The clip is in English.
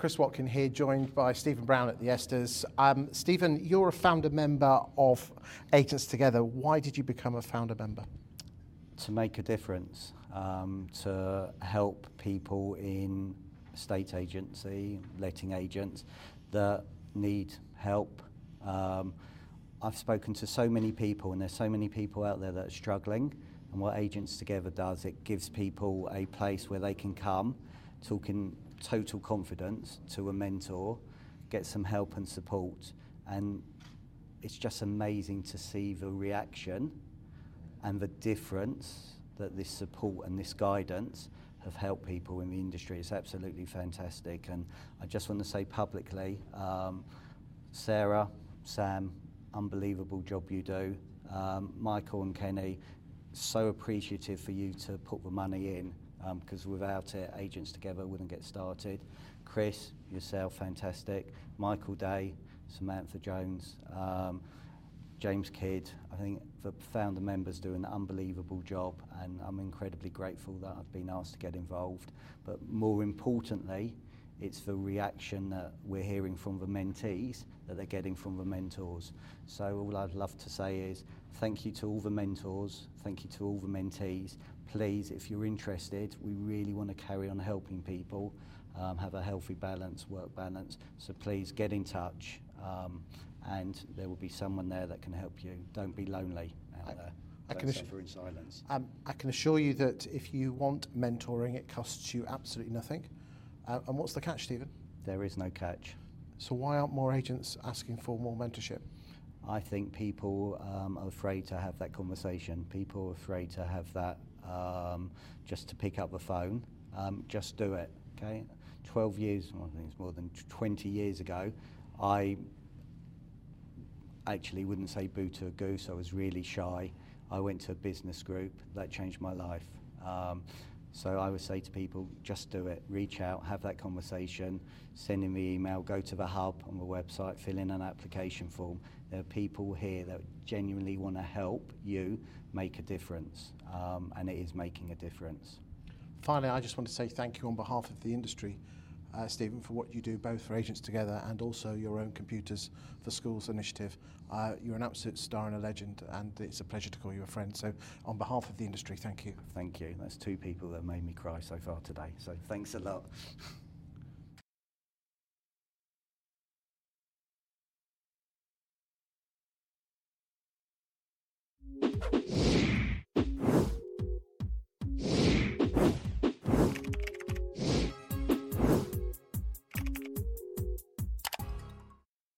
Chris Watkin here, joined by Stephen Brown at the Esters. Um, Stephen, you're a founder member of Agents Together. Why did you become a founder member? To make a difference, um, to help people in state agency, letting agents that need help. Um, I've spoken to so many people, and there's so many people out there that are struggling. And what Agents Together does, it gives people a place where they can come, talk in total confidence to a mentor, get some help and support. And it's just amazing to see the reaction and the difference that this support and this guidance have helped people in the industry. It's absolutely fantastic. And I just want to say publicly, um, Sarah, Sam, unbelievable job you do. Um, Michael and Kenny, so appreciative for you to put the money in because um, without it, Agents Together wouldn't get started. Chris, yourself, fantastic. Michael Day, Samantha Jones, um, James Kidd. I think the founder members do an unbelievable job, and I'm incredibly grateful that I've been asked to get involved. But more importantly, it's the reaction that we're hearing from the mentees that they're getting from the mentors. So all I'd love to say is thank you to all the mentors, thank you to all the mentees. Please, if you're interested, we really want to carry on helping people um, have a healthy balance, work balance. So please get in touch um, and there will be someone there that can help you. Don't be lonely out I, there. I can, suffer in silence. Um, I can assure you that if you want mentoring, it costs you absolutely nothing. Uh, and what's the catch, Stephen? There is no catch. So why aren't more agents asking for more mentorship? I think people um, are afraid to have that conversation. People are afraid to have that um, just to pick up the phone. Um, just do it, okay? 12 years, I think it's more than 20 years ago, I actually wouldn't say boo to a goose. I was really shy. I went to a business group that changed my life. Um, so I would say to people, just do it. Reach out, have that conversation, send in the email, go to the hub on the website, fill in an application form. There are people here that genuinely want to help you make a difference, um, and it is making a difference. Finally, I just want to say thank you on behalf of the industry uh, Stephen, for what you do both for Agents Together and also your own Computers for Schools initiative. Uh, you're an absolute star and a legend, and it's a pleasure to call you a friend. So, on behalf of the industry, thank you. Thank you. That's two people that made me cry so far today. So, thanks a lot.